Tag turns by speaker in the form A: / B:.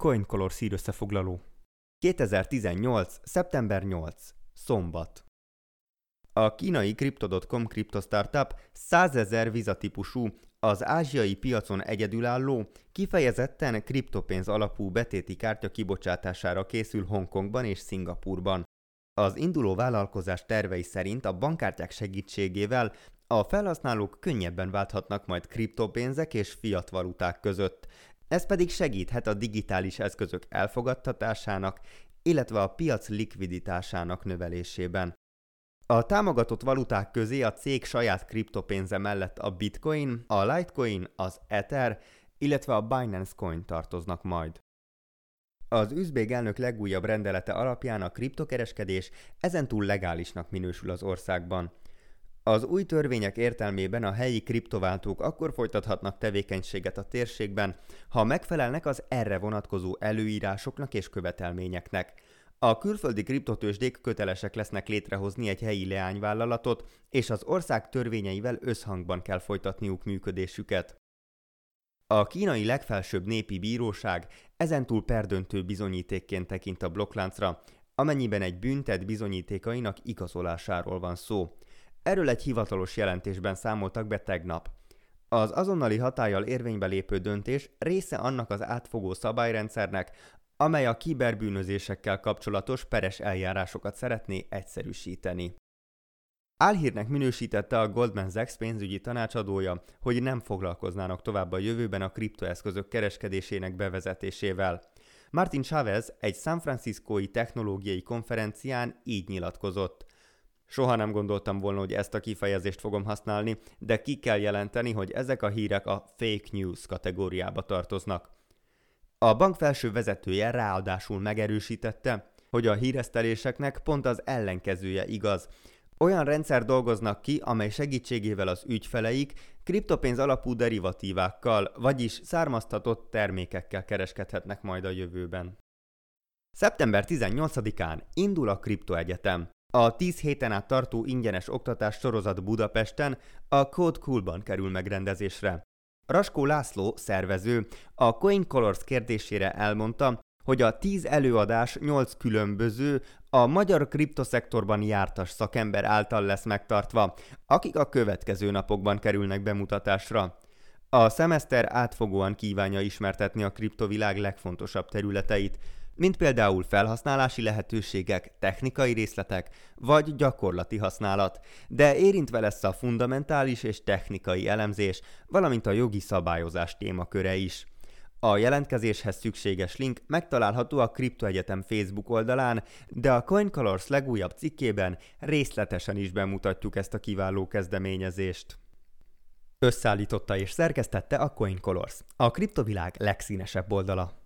A: CoinColor szír összefoglaló. 2018. szeptember 8. Szombat. A kínai Crypto.com kriptostartup 100 ezer vizatípusú, az ázsiai piacon egyedülálló, kifejezetten kriptopénz alapú betéti kártya kibocsátására készül Hongkongban és Szingapurban. Az induló vállalkozás tervei szerint a bankkártyák segítségével a felhasználók könnyebben válthatnak majd kriptopénzek és fiat valuták között. Ez pedig segíthet a digitális eszközök elfogadtatásának, illetve a piac likviditásának növelésében. A támogatott valuták közé a cég saját kriptopénze mellett a Bitcoin, a Litecoin, az Ether, illetve a Binance Coin tartoznak majd. Az üzbég elnök legújabb rendelete alapján a kriptokereskedés ezentúl legálisnak minősül az országban. Az új törvények értelmében a helyi kriptováltók akkor folytathatnak tevékenységet a térségben, ha megfelelnek az erre vonatkozó előírásoknak és követelményeknek. A külföldi kriptotősdék kötelesek lesznek létrehozni egy helyi leányvállalatot, és az ország törvényeivel összhangban kell folytatniuk működésüket. A kínai legfelsőbb népi bíróság ezentúl perdöntő bizonyítékként tekint a blokkláncra, amennyiben egy büntet bizonyítékainak igazolásáról van szó. Erről egy hivatalos jelentésben számoltak be tegnap. Az azonnali hatállyal érvénybe lépő döntés része annak az átfogó szabályrendszernek, amely a kiberbűnözésekkel kapcsolatos peres eljárásokat szeretné egyszerűsíteni. Álhírnek minősítette a Goldman Sachs pénzügyi tanácsadója, hogy nem foglalkoznának tovább a jövőben a kriptoeszközök kereskedésének bevezetésével. Martin Chavez egy San Franciscói technológiai konferencián így nyilatkozott. Soha nem gondoltam volna, hogy ezt a kifejezést fogom használni, de ki kell jelenteni, hogy ezek a hírek a fake news kategóriába tartoznak. A bank felső vezetője ráadásul megerősítette, hogy a híreszteléseknek pont az ellenkezője igaz. Olyan rendszer dolgoznak ki, amely segítségével az ügyfeleik kriptopénz alapú derivatívákkal, vagyis származtatott termékekkel kereskedhetnek majd a jövőben. Szeptember 18-án indul a Kriptoegyetem. A 10 héten át tartó ingyenes oktatás sorozat Budapesten a Code Coolban kerül megrendezésre. Raskó László, szervező, a Coin Colors kérdésére elmondta, hogy a 10 előadás 8 különböző, a magyar kriptoszektorban jártas szakember által lesz megtartva, akik a következő napokban kerülnek bemutatásra. A szemeszter átfogóan kívánja ismertetni a kriptovilág legfontosabb területeit, mint például felhasználási lehetőségek, technikai részletek vagy gyakorlati használat, de érintve lesz a fundamentális és technikai elemzés, valamint a jogi szabályozás témaköre is. A jelentkezéshez szükséges link megtalálható a Kriptoegyetem Facebook oldalán, de a CoinColors legújabb cikkében részletesen is bemutatjuk ezt a kiváló kezdeményezést. Összeállította és szerkesztette a CoinColors, a kriptovilág legszínesebb oldala.